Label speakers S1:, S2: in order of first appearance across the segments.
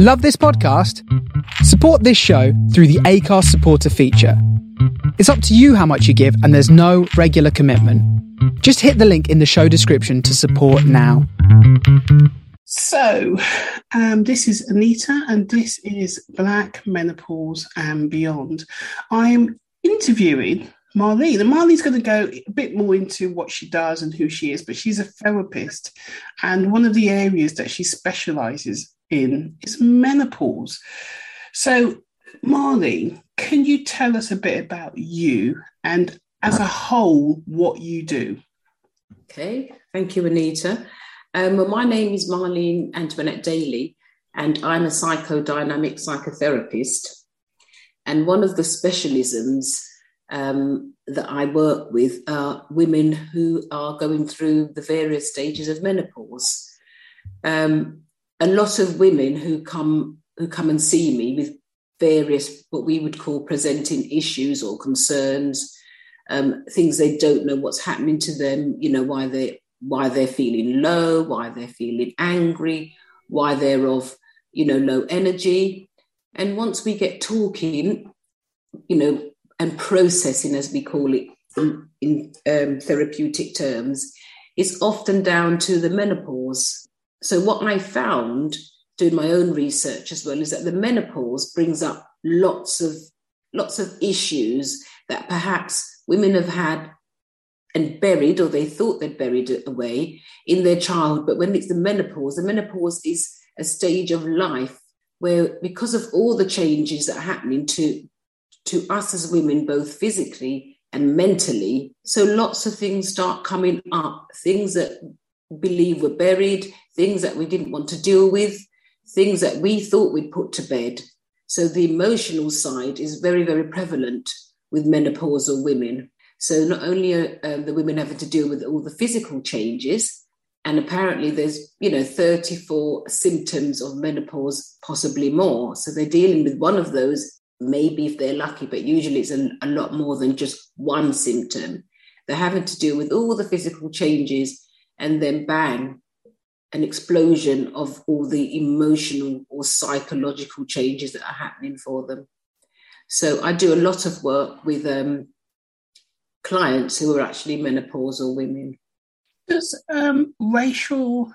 S1: Love this podcast? Support this show through the Acast supporter feature. It's up to you how much you give, and there's no regular commitment. Just hit the link in the show description to support now.
S2: So, um, this is Anita, and this is Black Menopause and Beyond. I'm interviewing Marlene, and Marlene's going to go a bit more into what she does and who she is, but she's a therapist, and one of the areas that she specializes in is menopause. So, Marlene, can you tell us a bit about you and, as a whole, what you do?
S3: Okay, thank you, Anita. Um, well, my name is Marlene Antoinette Daly, and I'm a psychodynamic psychotherapist. And one of the specialisms um, that I work with are women who are going through the various stages of menopause. Um, a lot of women who come who come and see me with various what we would call presenting issues or concerns, um, things they don't know what's happening to them. You know why they why they're feeling low, why they're feeling angry, why they're of you know low energy. And once we get talking, you know, and processing as we call it in, in um, therapeutic terms, it's often down to the menopause so what I found doing my own research as well is that the menopause brings up lots of lots of issues that perhaps women have had and buried or they thought they'd buried it away in their childhood but when it's the menopause the menopause is a stage of life where because of all the changes that are happening to to us as women both physically and mentally so lots of things start coming up things that believe were buried, things that we didn't want to deal with, things that we thought we'd put to bed. So the emotional side is very, very prevalent with menopausal women. So not only are um, the women having to deal with all the physical changes, and apparently there's you know 34 symptoms of menopause, possibly more. So they're dealing with one of those, maybe if they're lucky, but usually it's a lot more than just one symptom. They're having to deal with all the physical changes and then bang, an explosion of all the emotional or psychological changes that are happening for them. So I do a lot of work with um, clients who are actually menopausal women.
S2: Does um, racial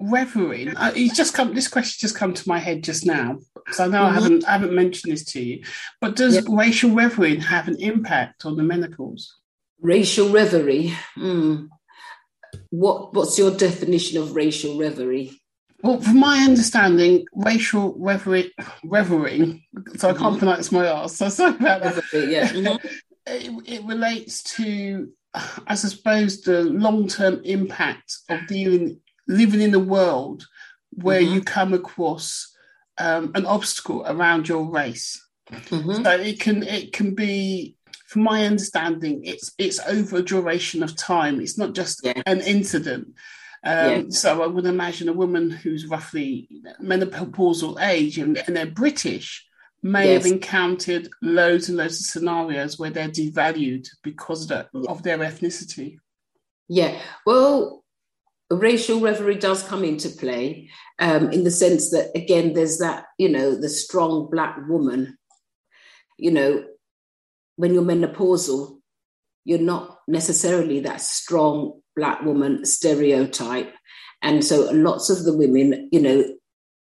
S2: reverie? Uh, it's just come. This question just come to my head just now because I know mm-hmm. I haven't I haven't mentioned this to you. But does yep. racial reverie have an impact on the menopause?
S3: Racial reverie. Mm what what's your definition of racial reverie?
S2: Well, from my understanding, racial reverie, reverie so I can't mm-hmm. pronounce my R, so sorry about that. Reverie, yeah. Mm-hmm. It, it, relates to, I suppose, the long term impact of dealing, living in a world where mm-hmm. you come across um, an obstacle around your race. Mm-hmm. So it can it can be from my understanding, it's it's over a duration of time. It's not just yeah. an incident. Um, yeah. So I would imagine a woman who's roughly menopausal age and, and they're British may yes. have encountered loads and loads of scenarios where they're devalued because of, yeah. of their ethnicity.
S3: Yeah, well, racial reverie does come into play um, in the sense that, again, there's that, you know, the strong black woman, you know, when you're menopausal, you're not necessarily that strong black woman stereotype. And so lots of the women, you know,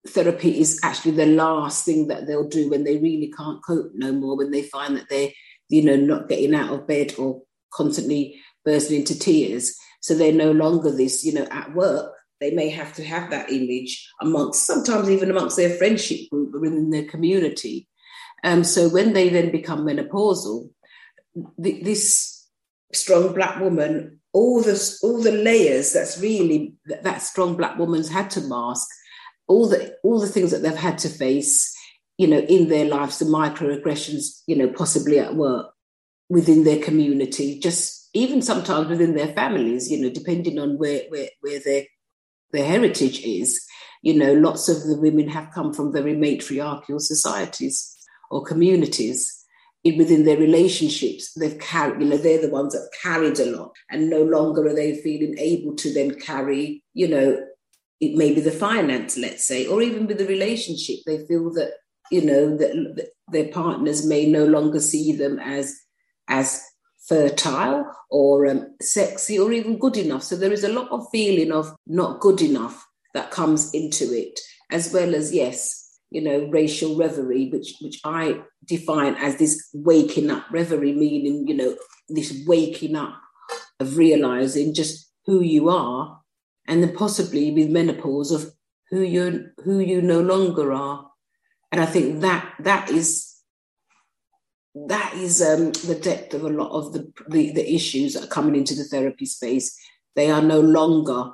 S3: therapy is actually the last thing that they'll do when they really can't cope no more, when they find that they're, you know, not getting out of bed or constantly bursting into tears. So they're no longer this, you know, at work. They may have to have that image amongst, sometimes even amongst their friendship group or in their community. Um, so when they then become menopausal, th- this strong black woman, all the all the layers that's really that, that strong black woman's had to mask, all the all the things that they've had to face, you know, in their lives, the microaggressions, you know, possibly at work, within their community, just even sometimes within their families, you know, depending on where where, where their their heritage is. You know, lots of the women have come from very matriarchal societies or communities in, within their relationships, they've carried, you know, they're the ones that carried a lot, and no longer are they feeling able to then carry, you know, it may be the finance, let's say, or even with the relationship, they feel that you know that, that their partners may no longer see them as as fertile or um, sexy or even good enough. So there is a lot of feeling of not good enough that comes into it, as well as yes, you know, racial reverie, which which I define as this waking up. Reverie, meaning you know this waking up of realizing just who you are, and then possibly with menopause of who you who you no longer are, and I think that that is that is um, the depth of a lot of the, the, the issues that are coming into the therapy space. They are no longer,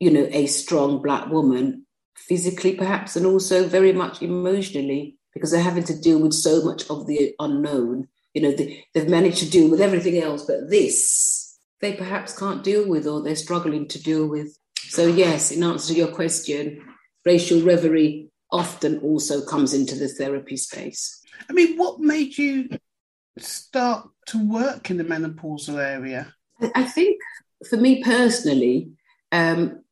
S3: you know, a strong black woman physically, perhaps, and also very much emotionally, because they're having to deal with so much of the unknown. You know, they, they've managed to deal with everything else, but this they perhaps can't deal with or they're struggling to deal with. So, yes, in answer to your question, racial reverie often also comes into the therapy space.
S2: I mean, what made you start to work in the menopausal area?
S3: I think for me personally, um,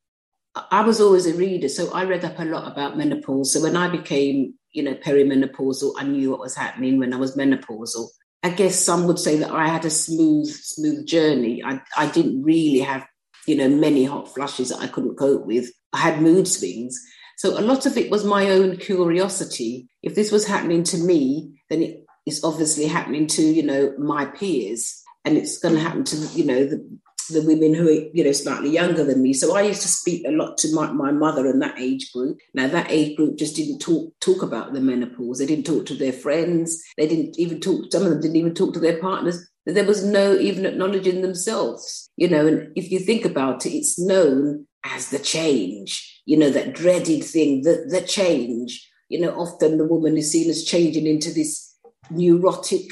S3: I was always a reader, so I read up a lot about menopause. So when I became, you know, perimenopausal, I knew what was happening when I was menopausal. I guess some would say that I had a smooth, smooth journey. I, I didn't really have, you know, many hot flushes that I couldn't cope with. I had mood swings, so a lot of it was my own curiosity. If this was happening to me, then it is obviously happening to, you know, my peers. And it's going to happen to, you know, the, the women who are, you know, slightly younger than me. So I used to speak a lot to my, my mother in that age group. Now that age group just didn't talk talk about the menopause. They didn't talk to their friends. They didn't even talk, some of them didn't even talk to their partners. There was no even acknowledging themselves, you know, and if you think about it, it's known as the change, you know, that dreaded thing, the, the change. You know, often the woman is seen as changing into this neurotic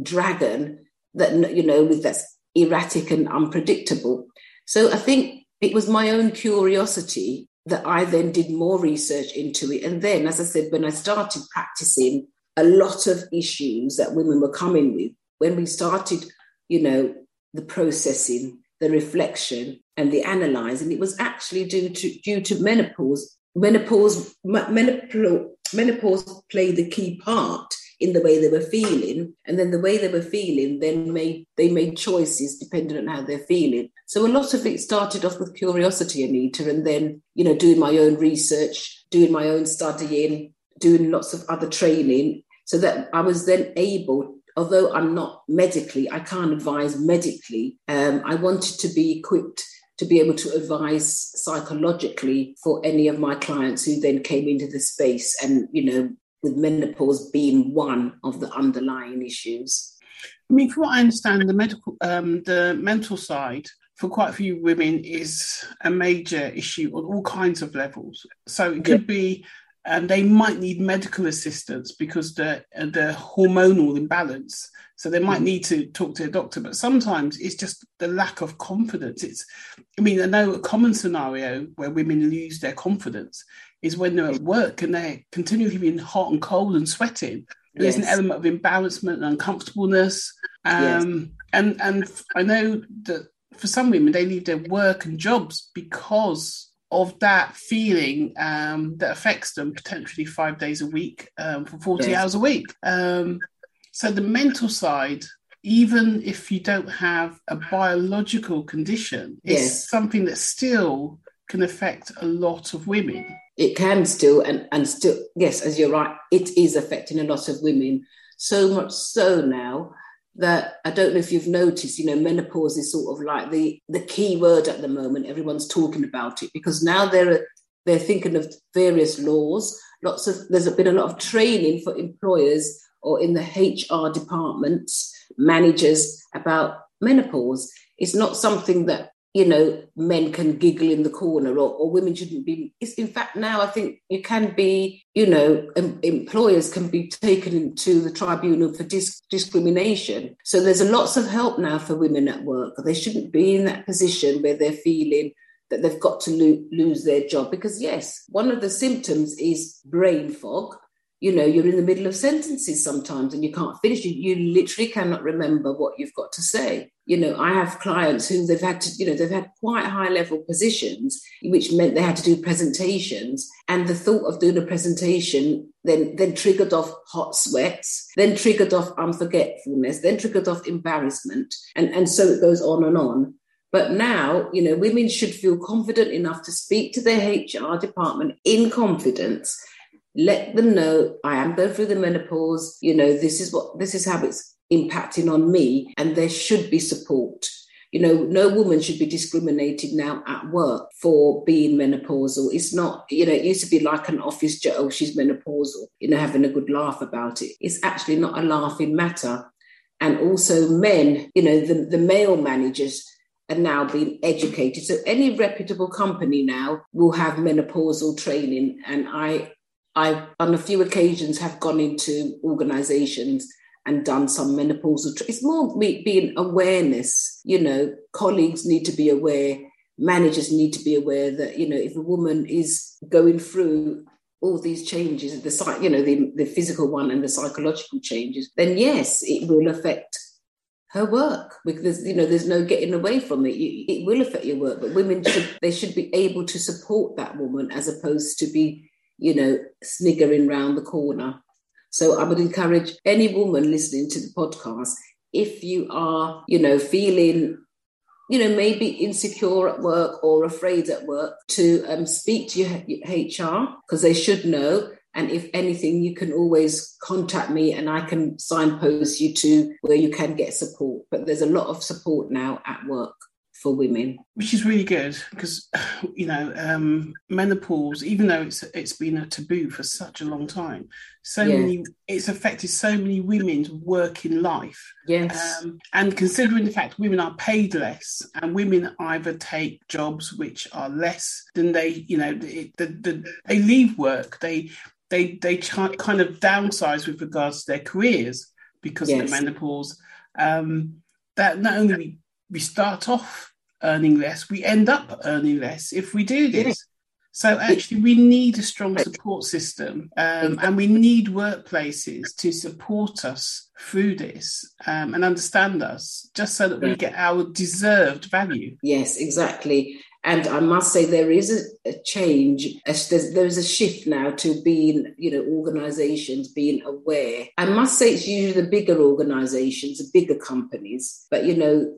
S3: dragon that, you know, with that's erratic and unpredictable. So I think it was my own curiosity that I then did more research into it. And then, as I said, when I started practicing, a lot of issues that women were coming with, when we started, you know, the processing, the reflection, and the analyzing, it was actually due to due to menopause. Menopause, menopause, menopause played the key part in the way they were feeling, and then the way they were feeling then made they made choices depending on how they're feeling. So a lot of it started off with curiosity, Anita, and then you know doing my own research, doing my own studying, doing lots of other training, so that I was then able although I'm not medically, I can't advise medically. Um, I wanted to be equipped to be able to advise psychologically for any of my clients who then came into the space and, you know, with menopause being one of the underlying issues.
S2: I mean, from what I understand, the medical, um, the mental side for quite a few women is a major issue on all kinds of levels. So it could yeah. be and they might need medical assistance because the the hormonal imbalance. So they might mm-hmm. need to talk to a doctor, but sometimes it's just the lack of confidence. It's, I mean, I know a common scenario where women lose their confidence is when they're at work and they're continually being hot and cold and sweating. There's yes. an element of imbalancement and uncomfortableness. Um, yes. And and I know that for some women they leave their work and jobs because of that feeling um, that affects them potentially five days a week um, for 40 yes. hours a week. Um, so the mental side, even if you don't have a biological condition, yes. is something that still can affect a lot of women.
S3: It can still, and, and still, yes, as you're right, it is affecting a lot of women. So much so now that I don't know if you've noticed, you know, menopause is sort of like the the key word at the moment. Everyone's talking about it because now they're they're thinking of various laws. Lots of there's been a lot of training for employers or in the HR departments, managers about menopause. It's not something that you know, men can giggle in the corner or, or women shouldn't be. It's, in fact, now I think you can be, you know, em- employers can be taken into the tribunal for dis- discrimination. So there's lots of help now for women at work. They shouldn't be in that position where they're feeling that they've got to lo- lose their job. Because, yes, one of the symptoms is brain fog. You know, you're in the middle of sentences sometimes and you can't finish. You, you literally cannot remember what you've got to say. You know, I have clients who they've had to, you know, they've had quite high level positions, which meant they had to do presentations. And the thought of doing a presentation then, then triggered off hot sweats, then triggered off unforgetfulness, then triggered off embarrassment. And, and so it goes on and on. But now, you know, women should feel confident enough to speak to their HR department in confidence let them know I am going through the menopause. You know, this is what this is how it's impacting on me, and there should be support. You know, no woman should be discriminated now at work for being menopausal. It's not, you know, it used to be like an office joke, oh, she's menopausal, you know, having a good laugh about it. It's actually not a laughing matter. And also, men, you know, the, the male managers are now being educated. So, any reputable company now will have menopausal training. And I I, on a few occasions, have gone into organizations and done some menopausal. Tra- it's more me being awareness. You know, colleagues need to be aware. Managers need to be aware that you know if a woman is going through all these changes, the you know the, the physical one and the psychological changes, then yes, it will affect her work because you know there's no getting away from it. It will affect your work, but women should they should be able to support that woman as opposed to be you know, sniggering round the corner. So I would encourage any woman listening to the podcast, if you are, you know, feeling, you know, maybe insecure at work or afraid at work, to um, speak to your HR because they should know. And if anything, you can always contact me and I can signpost you to where you can get support. But there's a lot of support now at work for women,
S2: which is really good because you know um, menopause, even though it's it's been a taboo for such a long time, so yeah. many it's affected so many women's working life.
S3: Yes, um,
S2: and considering the fact women are paid less, and women either take jobs which are less than they, you know, the, the, the they leave work, they they they kind of downsize with regards to their careers because yes. of the menopause. Um, that not only we start off earning less, we end up earning less if we do this. So actually, we need a strong support system, um, and we need workplaces to support us through this um, and understand us, just so that we get our deserved value.
S3: Yes, exactly. And I must say, there is a, a change. There's, there's a shift now to being, you know, organisations being aware. I must say, it's usually the bigger organisations, the bigger companies, but you know,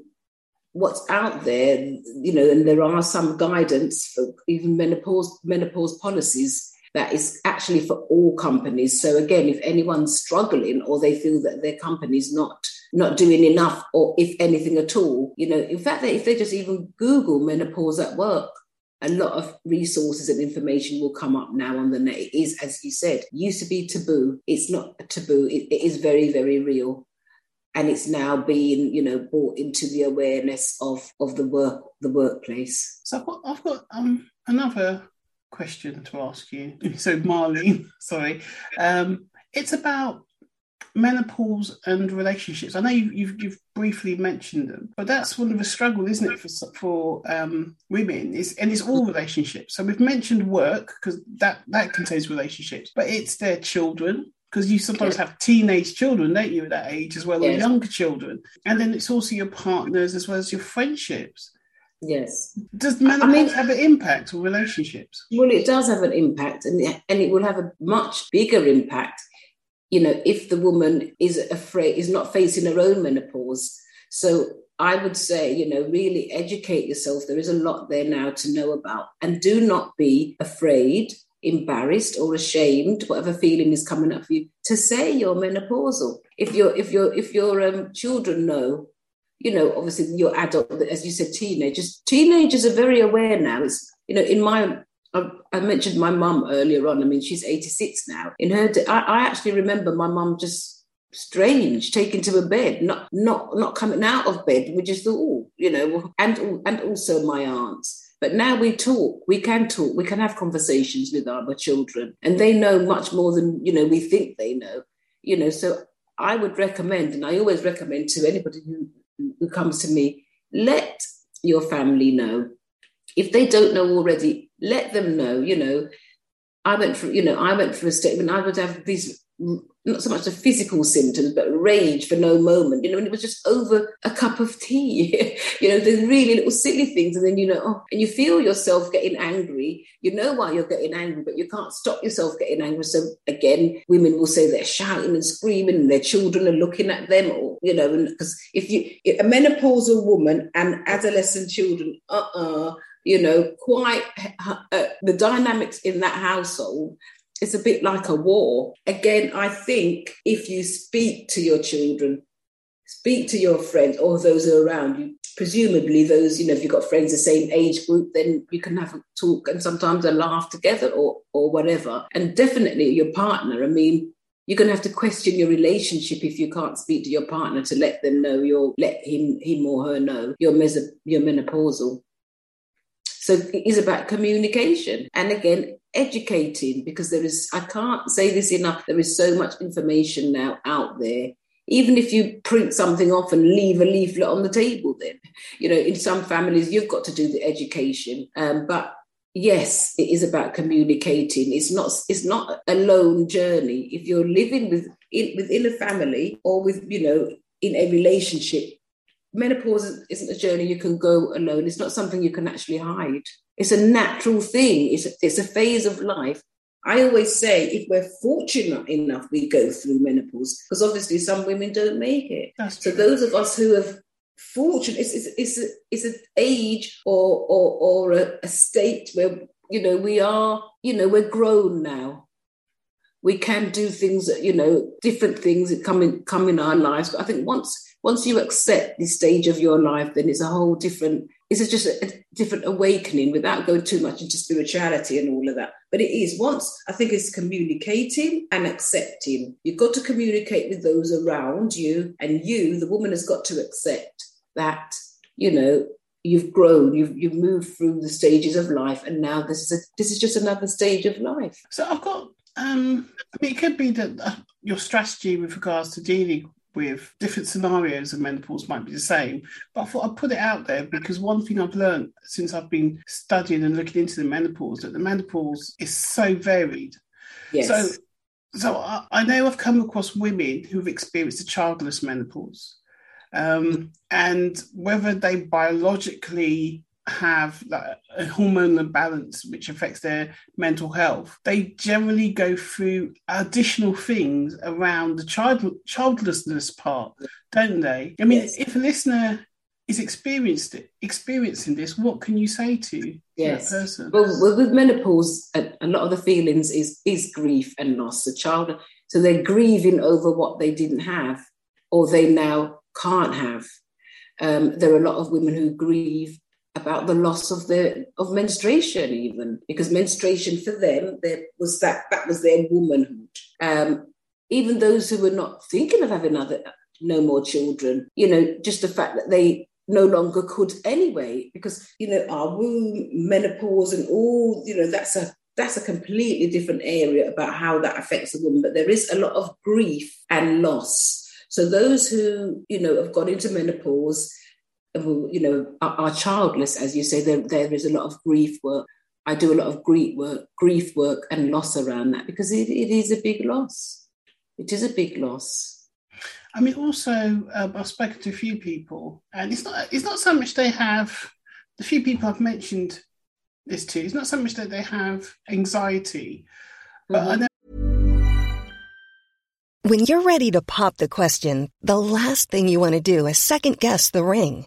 S3: what's out there, you know, and there are some guidance for even menopause menopause policies that is actually for all companies. So again, if anyone's struggling or they feel that their company's not not doing enough or if anything at all, you know, in fact, if they just even Google menopause at work, a lot of resources and information will come up now on the net. It is, as you said, used to be taboo. It's not taboo. it, it is very, very real and it's now being you know brought into the awareness of of the work the workplace.
S2: So i've got, I've got um, another question to ask you. So marlene sorry. Um, it's about menopause and relationships. I know you've, you've, you've, briefly mentioned them but that's one of the struggle isn't it for, for um, women? Is and it's all relationships. So we've mentioned work because that that contains relationships but it's their children because you sometimes have teenage children, don't you, at that age, as well yes. as younger children. And then it's also your partners as well as your friendships.
S3: Yes.
S2: Does menopause I mean, have an impact on relationships?
S3: Well, it does have an impact, and, and it will have a much bigger impact, you know, if the woman is afraid, is not facing her own menopause. So I would say, you know, really educate yourself. There is a lot there now to know about. And do not be afraid embarrassed or ashamed, whatever feeling is coming up for you, to say you're menopausal. If your if your if your um, children know, you know, obviously your adult, as you said, teenagers. Teenagers are very aware now. It's you know, in my I, I mentioned my mum earlier on. I mean, she's 86 now. In her, I, I actually remember my mum just strange taken to a bed not not not coming out of bed we just thought oh you know and and also my aunts but now we talk, we can talk, we can have conversations with our children, and they know much more than you know we think they know. You know, so I would recommend, and I always recommend to anybody who, who comes to me, let your family know. If they don't know already, let them know. You know, I went through, you know, I went through a statement. I would have these not so much the physical symptoms, but rage for no moment, you know, and it was just over a cup of tea, you know, the really little silly things. And then, you know, oh, and you feel yourself getting angry. You know why you're getting angry, but you can't stop yourself getting angry. So again, women will say they're shouting and screaming and their children are looking at them or, you know, because if you, a menopausal woman and adolescent children, uh-uh, you know, quite uh, the dynamics in that household it's a bit like a war. Again, I think if you speak to your children, speak to your friends or those who are around you, presumably those, you know, if you've got friends the same age group, then you can have a talk and sometimes a laugh together or or whatever. And definitely your partner, I mean, you're going to have to question your relationship if you can't speak to your partner to let them know you're let him him or her know you're, meso- you're menopausal so it is about communication. And again, educating, because there is, I can't say this enough, there is so much information now out there. Even if you print something off and leave a leaflet on the table, then, you know, in some families, you've got to do the education. Um, but yes it is about communicating it's not it's not a lone journey if you're living with in, within a family or with you know in a relationship menopause isn't a journey you can go alone. It's not something you can actually hide. It's a natural thing. It's a, it's a phase of life. I always say if we're fortunate enough, we go through menopause because obviously some women don't make it. So those of us who have fortunate, it's, it's, it's, a, it's an age or, or, or a, a state where, you know, we are, you know, we're grown now we can do things, you know, different things that come in come in our lives. But I think once once you accept this stage of your life, then it's a whole different, it's just a, different awakening without going too much into spirituality and all of that. But it is once, I think it's communicating and accepting. You've got to communicate with those around you, and you, the woman, has got to accept that, you know, you've grown, you've you've moved through the stages of life, and now this is a, this is just another stage of life.
S2: So I've got um, I mean, it could be that uh, your strategy with regards to dealing with different scenarios of menopause might be the same. But I thought I'd put it out there because one thing I've learned since I've been studying and looking into the menopause that the menopause is so varied.
S3: Yes.
S2: So, so I, I know I've come across women who've experienced a childless menopause, um, and whether they biologically have like, a hormonal imbalance which affects their mental health, they generally go through additional things around the child childlessness part, don't they? I mean, yes. if a listener is experienced experiencing this, what can you say to yes. that person?
S3: Well, with menopause, a, a lot of the feelings is is grief and loss. The child, so they're grieving over what they didn't have, or they now can't have. Um, there are a lot of women who grieve about the loss of the of menstruation even because menstruation for them there was that that was their womanhood. Um, even those who were not thinking of having other no more children you know just the fact that they no longer could anyway because you know our womb menopause and all you know that's a that's a completely different area about how that affects a woman but there is a lot of grief and loss. So those who you know have got into menopause who you know are, are, childless, as you say, there, there is a lot of grief work. I do a lot of grief work, grief work and loss around that because it, it is a big loss. It is a big loss.
S2: I mean, also um, I've spoken to a few people, and it's not it's not so much they have the few people I've mentioned this to. It's not so much that they have anxiety, but mm-hmm. I know.
S4: When you're ready to pop the question, the last thing you want to do is second guess the ring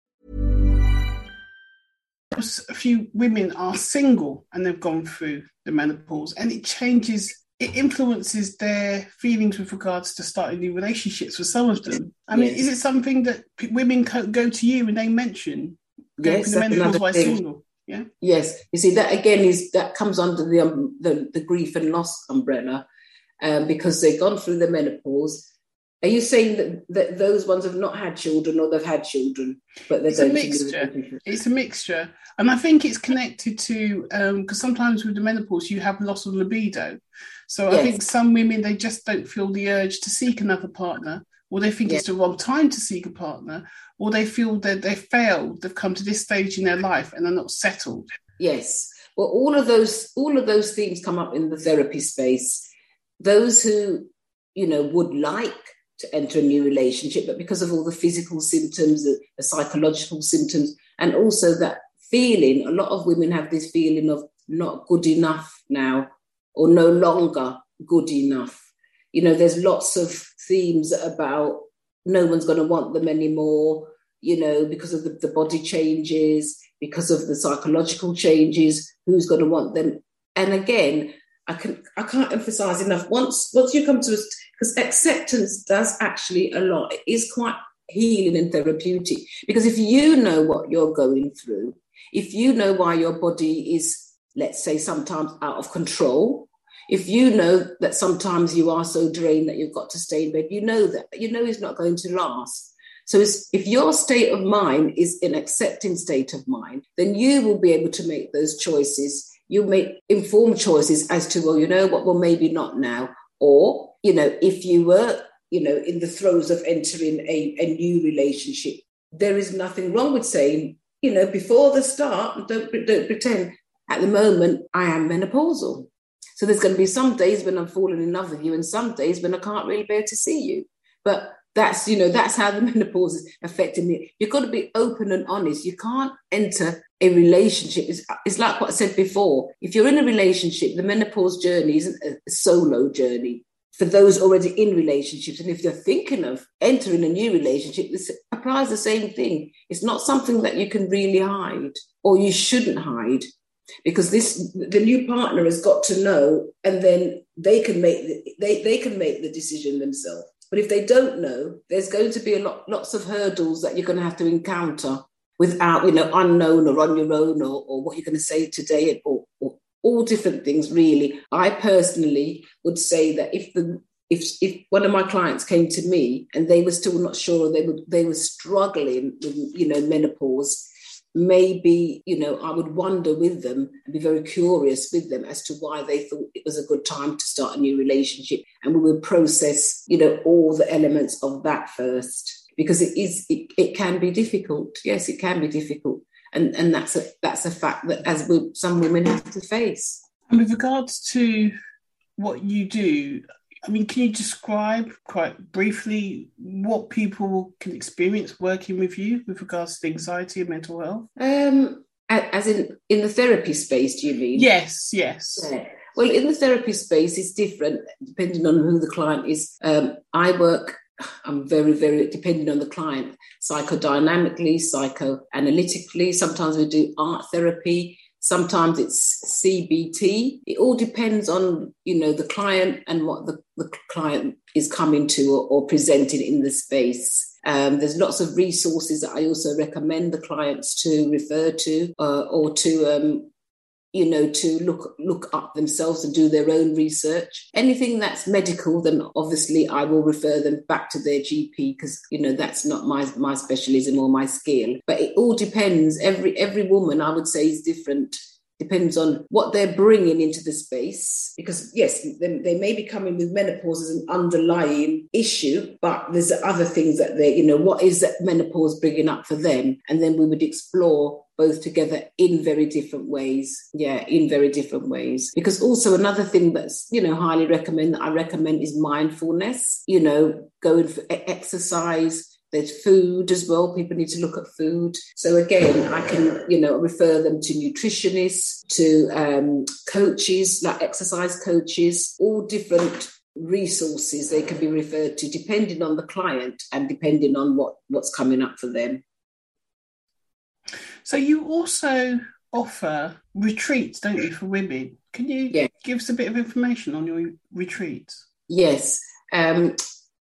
S2: A few women are single and they've gone through the menopause, and it changes, it influences their feelings with regards to starting new relationships for some of them. I mean, yes. is it something that women go to you and they mention going yes, through the menopause while single? Yeah.
S3: Yes, you see that again is that comes under the um, the, the grief and loss umbrella, um, because they've gone through the menopause. Are you saying that, that those ones have not had children or they've had children, but they're
S2: it's a mixture? It's a mixture, and I think it's connected to because um, sometimes with the menopause you have loss of libido. So yes. I think some women they just don't feel the urge to seek another partner, or they think yes. it's the wrong time to seek a partner, or they feel that they've failed, they've come to this stage in their life and they're not settled.
S3: Yes. Well, all of those all of those themes come up in the therapy space. Those who, you know, would like to enter a new relationship, but because of all the physical symptoms, the, the psychological symptoms, and also that feeling, a lot of women have this feeling of not good enough now or no longer good enough. You know, there's lots of themes about no one's going to want them anymore you know, because of the, the body changes, because of the psychological changes, who's going to want them? And again, I can I can't emphasize enough. Once once you come to us, because acceptance does actually a lot. It is quite healing and therapeutic. Because if you know what you're going through, if you know why your body is, let's say, sometimes out of control, if you know that sometimes you are so drained that you've got to stay in bed, you know that you know it's not going to last. So if your state of mind is an accepting state of mind, then you will be able to make those choices. You make informed choices as to, well, you know what, well, maybe not now. Or, you know, if you were, you know, in the throes of entering a, a new relationship, there is nothing wrong with saying, you know, before the start, don't, don't pretend at the moment I am menopausal. So there's going to be some days when I'm falling in love with you and some days when I can't really bear to see you. But that's you know that's how the menopause is affecting me. You've got to be open and honest. You can't enter a relationship. It's, it's like what i said before. If you're in a relationship the menopause journey isn't a solo journey for those already in relationships. And if you're thinking of entering a new relationship this applies the same thing. It's not something that you can really hide or you shouldn't hide because this the new partner has got to know and then they can make the, they, they can make the decision themselves but if they don't know, there's going to be a lot, lots of hurdles that you're going to have to encounter without, you know, unknown or on your own or, or what you're going to say today or, or all different things, really. I personally would say that if the if, if one of my clients came to me and they were still not sure they would they were struggling with you know menopause maybe you know i would wonder with them and be very curious with them as to why they thought it was a good time to start a new relationship. And we would process you know all the elements of that first because it is it, it can be difficult. Yes it can be difficult. And and that's a that's a fact that as we, some women have to face.
S2: And with regards to what you do I mean, can you describe quite briefly what people can experience working with you with regards to anxiety and mental health?
S3: Um, as in in the therapy space, do you mean?
S2: Yes, yes. Yeah.
S3: Well, in the therapy space, it's different depending on who the client is. Um, I work. I'm very, very depending on the client, psychodynamically, psychoanalytically. Sometimes we do art therapy. Sometimes it's CBT. It all depends on you know the client and what the, the client is coming to or, or presenting in the space. Um, there's lots of resources that I also recommend the clients to refer to uh, or to um, you know to look look up themselves and do their own research. Anything that's medical then obviously i will refer them back to their gp because you know that's not my my specialism or my skill. But it all depends. Every every woman i would say is different depends on what they're bringing into the space. Because, yes, they, they, may be coming with menopause as an underlying issue, but there's other things that they, you know, what is that menopause bringing up for them? And then we would explore both together in very different ways. Yeah, in very different ways. Because also another thing that's, you know, highly recommend that I recommend is mindfulness, you know, going for exercise, there's food as well. People need to look at food. So again, I can, you know, refer them to nutritionists, to um, coaches, like exercise coaches, all different resources they can be referred to depending on the client and depending on what, what's coming up for them.
S2: So you also offer retreats, don't you, for women? Can you yes. give us a bit of information on your retreats?
S3: Yes. Um,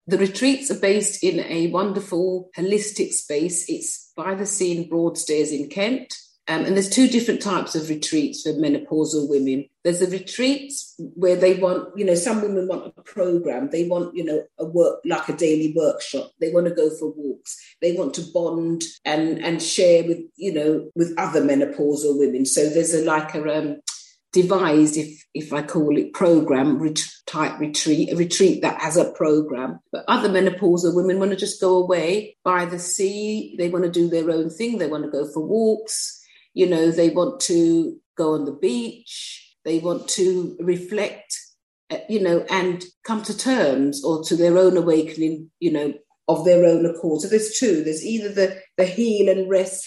S3: the retreats are based in a wonderful holistic space. It's by the sea in Broadstairs in Kent. Um, and there's two different types of retreats for menopausal women. There's the retreats where they want, you know, some women want a program. They want, you know, a work like a daily workshop. They want to go for walks. They want to bond and and share with, you know, with other menopausal women. So there's a like a um, devised, if if I call it program type retreat, a retreat that has a program. But other menopausal women want to just go away by the sea. They want to do their own thing. They want to go for walks you know, they want to go on the beach, they want to reflect, uh, you know, and come to terms or to their own awakening, you know, of their own accord. So there's two. There's either the, the heal and rest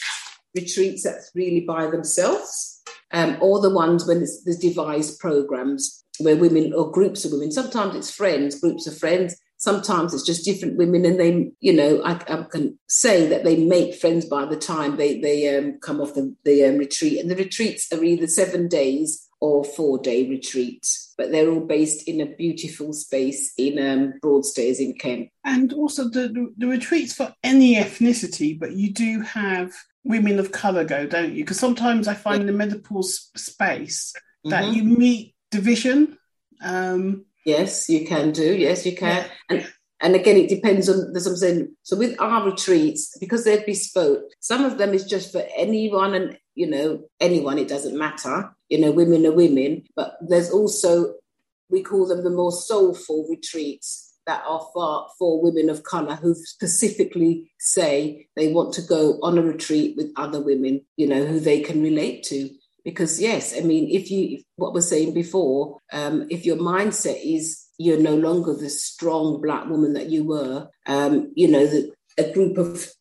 S3: retreats that's really by themselves, um, or the ones when there's devised programs where women or groups of women, sometimes it's friends, groups of friends, sometimes it's just different women and they you know i, I can say that they make friends by the time they they um, come off the, the um, retreat. And the retreats are either seven days or four day retreats but they're all based in a beautiful space in um, broadstairs in kent.
S2: And also the, the, the retreats for any ethnicity but you do have women of color go don't you because sometimes i find in the medical space that mm-hmm. you meet division um,
S3: Yes, you can do. Yes, you can. Yeah. And and again, it depends on there's something. So with our retreats, because they're bespoke, some of them is just for anyone and you know anyone. It doesn't matter. You know, women are women. But there's also we call them the more soulful retreats that are for, for women of colour who specifically say they want to go on a retreat with other women, you know, who they can relate to. Because yes i mean if you what we're saying before um, if your mindset is you're no longer the strong black woman that you were um, you know that a group of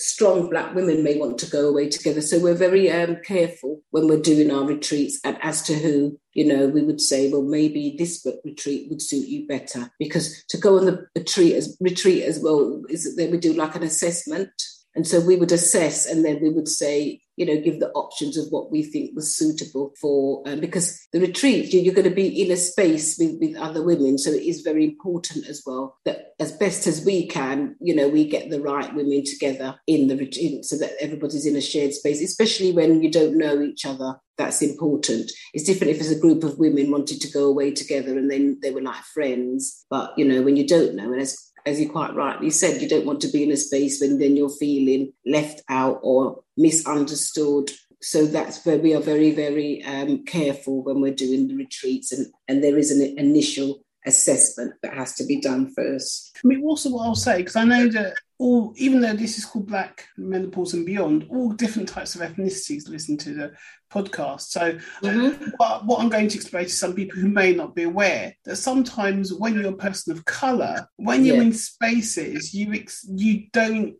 S3: strong black women may want to go away together. So we're very um, careful when we're doing our retreats and as to who you know we would say well maybe this retreat would suit you better. Because to go on the retreat as retreat as well is that we do like an assessment and so we would assess and then we would say you know, give the options of what we think was suitable for, um, because the retreat, you're going to be in a space with, with other women. So it is very important as well that as best as we can, you know, we get the right women together in the retreat so that everybody's in a shared space, especially when you don't know each other. That's important. It's different if it's a group of women wanted to go away together and then they were like friends. But, you know, when you don't know, and as as you quite rightly said, you don't want to be in a space when then you're feeling left out or misunderstood. So that's where we are very, very um, careful when we're doing the retreats, and, and there is an initial assessment that has to be done first.
S2: I mean, also what I'll say, because I know that all, even though this is called Black Menopause and Beyond, all different types of ethnicities listen to the podcast. So, mm-hmm. what, what I'm going to explain to some people who may not be aware that sometimes when you're a person of color, when you're yeah. in spaces, you ex- you don't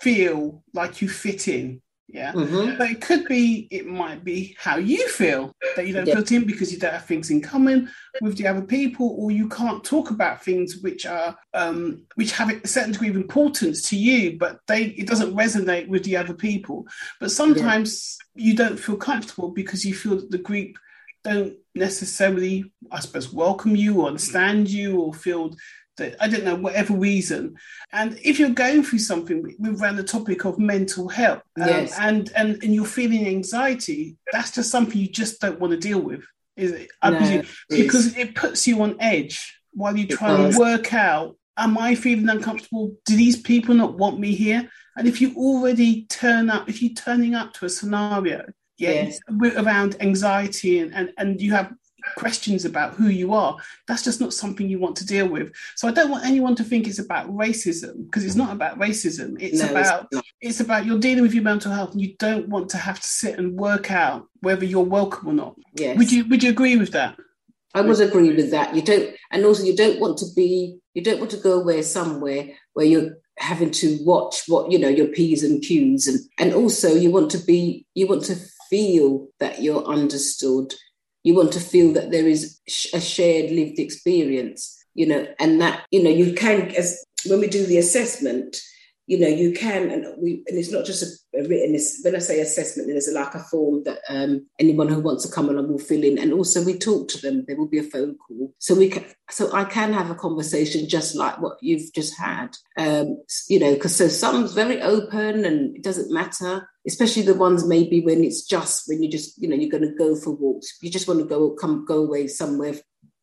S2: feel like you fit in yeah. Mm-hmm. But it could be, it might be how you feel that you don't yeah. fit in because you don't have things in common with the other people, or you can't talk about things which are um, which have a certain degree of importance to you, but they it doesn't resonate with the other people. But sometimes yeah. you don't feel comfortable because you feel that the group don't necessarily, I suppose, welcome you or understand you or feel I don't know, whatever reason. And if you're going through something, we've ran the topic of mental health, um, yes. and, and and you're feeling anxiety, that's just something you just don't want to deal with, is it? I no, presume, because it puts you on edge while you try and work out: Am I feeling uncomfortable? Do these people not want me here? And if you already turn up, if you're turning up to a scenario, yeah, yes. around anxiety and, and and you have questions about who you are, that's just not something you want to deal with. So I don't want anyone to think it's about racism because it's not about racism. It's no, about it's, it's, about you're dealing with your mental health and you don't want to have to sit and work out whether you're welcome or not. Yes. Would you would you agree with that?
S3: I would agree with that. You don't and also you don't want to be you don't want to go away somewhere where you're having to watch what you know your P's and Q's and and also you want to be you want to feel that you're understood you want to feel that there is a shared lived experience. you know, and that, you know, you can, as when we do the assessment, you know, you can, and we, and it's not just a, a written. It's, when I say assessment, there's like a form that um, anyone who wants to come along will fill in, and also we talk to them. There will be a phone call, so we can, so I can have a conversation just like what you've just had, um, you know, because so some's very open and it doesn't matter, especially the ones maybe when it's just when you just, you know, you're going to go for walks, you just want to go come go away somewhere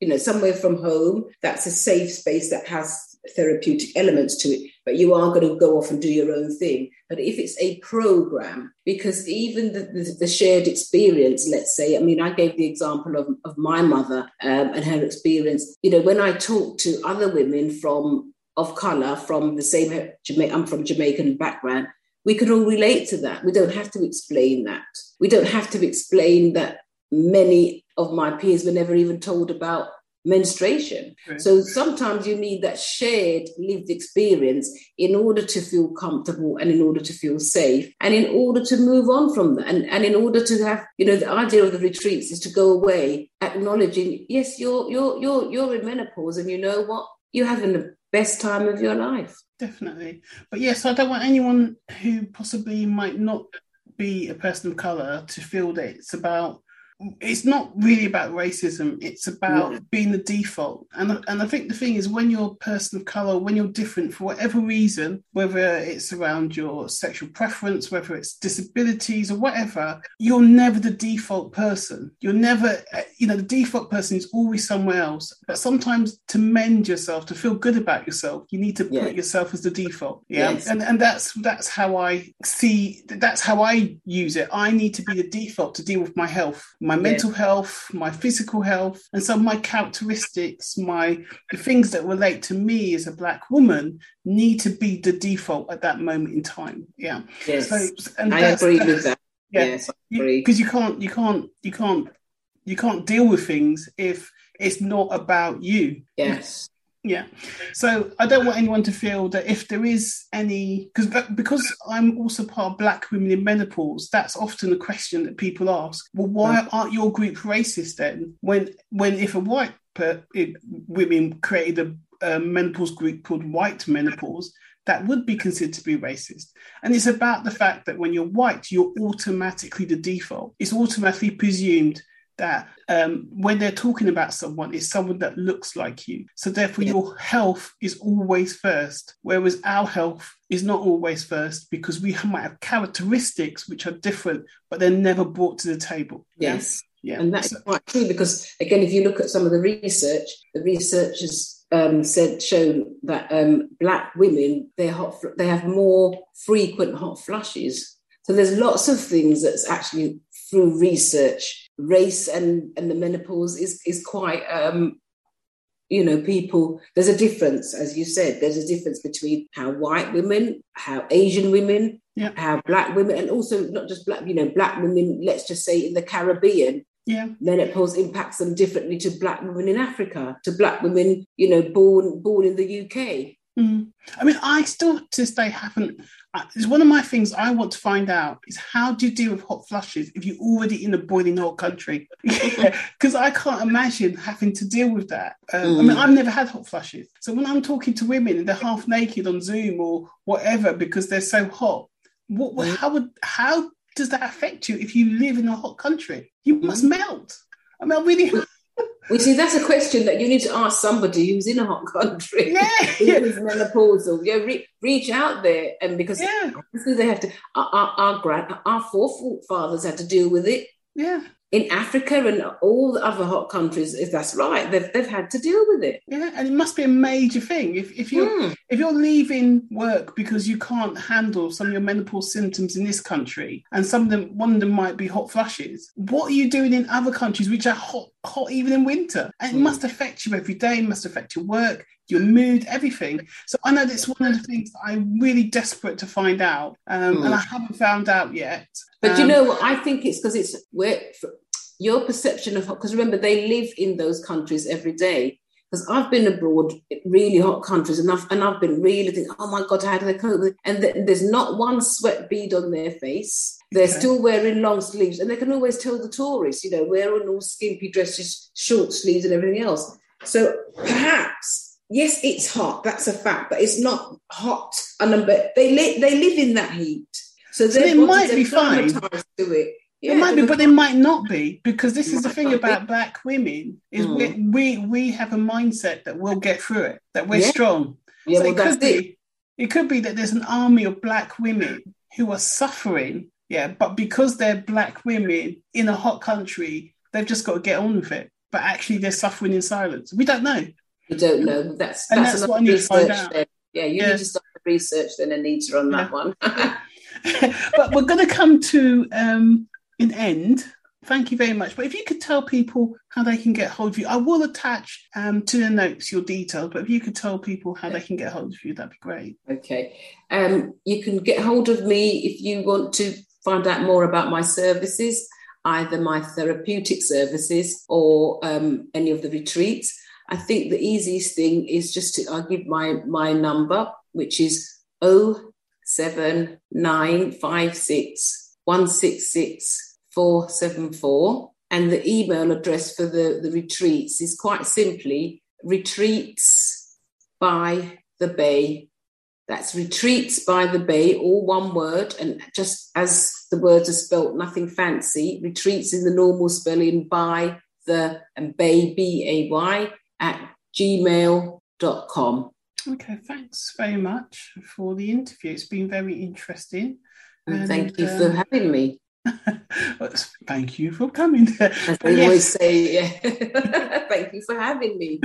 S3: you know, somewhere from home that's a safe space that has therapeutic elements to it, but you are going to go off and do your own thing. But if it's a program, because even the, the, the shared experience, let's say, I mean, I gave the example of, of my mother um, and her experience. You know, when I talk to other women from of color from the same I'm from Jamaican background, we can all relate to that. We don't have to explain that. We don't have to explain that many of my peers were never even told about menstruation. Right. So sometimes you need that shared lived experience in order to feel comfortable and in order to feel safe and in order to move on from that. And, and in order to have, you know, the idea of the retreats is to go away acknowledging, yes, you're you're you're you're in menopause and you know what? You're having the best time of your life.
S2: Definitely. But yes, I don't want anyone who possibly might not be a person of colour to feel that it's about it's not really about racism it's about yeah. being the default and and i think the thing is when you're a person of color when you're different for whatever reason whether it's around your sexual preference whether it's disabilities or whatever you're never the default person you're never uh, you know the default person is always somewhere else but sometimes to mend yourself to feel good about yourself you need to yeah. put yourself as the default yeah yes. and and that's that's how i see that's how i use it i need to be the default to deal with my health my mental yeah. health, my physical health, and some of my characteristics, my the things that relate to me as a black woman need to be the default at that moment in time. Yeah.
S3: Yes. So, and I agree with that. Yeah, yes,
S2: because you, you can't, you can't, you can't, you can't deal with things if it's not about you.
S3: Yes.
S2: Yeah. So I don't want anyone to feel that if there is any because uh, because I'm also part of Black women in menopause, that's often a question that people ask. Well, why mm. aren't your group racist then? When when if a white per, it, women created a, a menopause group called White Menopause, that would be considered to be racist. And it's about the fact that when you're white, you're automatically the default. It's automatically presumed that um, when they're talking about someone, it's someone that looks like you. So therefore, yeah. your health is always first, whereas our health is not always first because we might have characteristics which are different, but they're never brought to the table.
S3: Yes. Yeah. And that's so, quite true because, again, if you look at some of the research, the research has um, said shown that um, black women they hot they have more frequent hot flushes. So there's lots of things that's actually through research race and, and the menopause is, is quite, um, you know, people, there's a difference, as you said, there's a difference between how white women, how Asian women, yeah. how black women, and also not just black, you know, black women, let's just say in the Caribbean,
S2: yeah.
S3: menopause impacts them differently to black women in Africa, to black women, you know, born born in the UK.
S2: Mm. I mean, I still to this day haven't. Uh, it's one of my things I want to find out is how do you deal with hot flushes if you're already in a boiling hot country? Because I can't imagine having to deal with that. Um, mm. I mean, mm. I've never had hot flushes, so when I'm talking to women and they're half naked on Zoom or whatever because they're so hot, what, mm. how would how does that affect you if you live in a hot country? You must mm. melt. I mean, I really.
S3: We see, that's a question that you need to ask somebody who's in a hot country,
S2: yeah,
S3: who's menopausal. Yeah, re- reach out there, and because
S2: yeah.
S3: they have to. Our, our, our grand, our forefathers had to deal with it.
S2: Yeah,
S3: in Africa and all the other hot countries, if that's right, they've, they've had to deal with it.
S2: Yeah, and it must be a major thing. If, if you're mm. if you're leaving work because you can't handle some of your menopause symptoms in this country, and some of them one of them might be hot flushes, what are you doing in other countries which are hot hot even in winter? And it mm. must affect you every day. It must affect your work, your mood, everything. So I know that's one of the things that I'm really desperate to find out, um, mm. and I haven't found out yet.
S3: But um, you know, I think it's because it's where your perception of because remember they live in those countries every day. Because I've been abroad, really hot countries, and I've, and I've been really thinking, oh my God, how do they cope? And there's not one sweat bead on their face. They're okay. still wearing long sleeves, and they can always tell the tourists, you know, wearing all skimpy dresses, short sleeves, and everything else. So perhaps yes, it's hot. That's a fact, but it's not hot. And um, but they li- they live in that heat, so,
S2: so they might be fine.
S3: To it.
S2: Yeah, it might be, but they might not be because this is the thing about be. black women is mm. we, we we have a mindset that we'll get through it, that we're yeah. strong. Yeah, so well, it could be it. it could be that there's an army of black women who are suffering, yeah, but because they're black women in a hot country, they've just got to get on with it. But actually, they're suffering in silence. We don't know.
S3: We don't know. That's and that's, that's what I need to find out. Then. Yeah, you yeah. need to start the research then, Anita, on that one.
S2: but we're going to come to um, an end. Thank you very much. But if you could tell people how they can get hold of you, I will attach um, to the notes your details. But if you could tell people how they can get hold of you, that'd be great.
S3: Okay. Um, you can get hold of me if you want to find out more about my services, either my therapeutic services or um, any of the retreats. I think the easiest thing is just to I'll give my my number, which is 07956 166 474. And the email address for the, the retreats is quite simply retreats by the bay. That's retreats by the bay, all one word, and just as the words are spelt, nothing fancy. Retreats in the normal spelling by the and bay, B A Y, at gmail.com.
S2: Okay, thanks very much for the interview. It's been very interesting.
S3: And, thank you for um, having me.
S2: thank you for coming.
S3: As I always say, yeah. thank you for having me.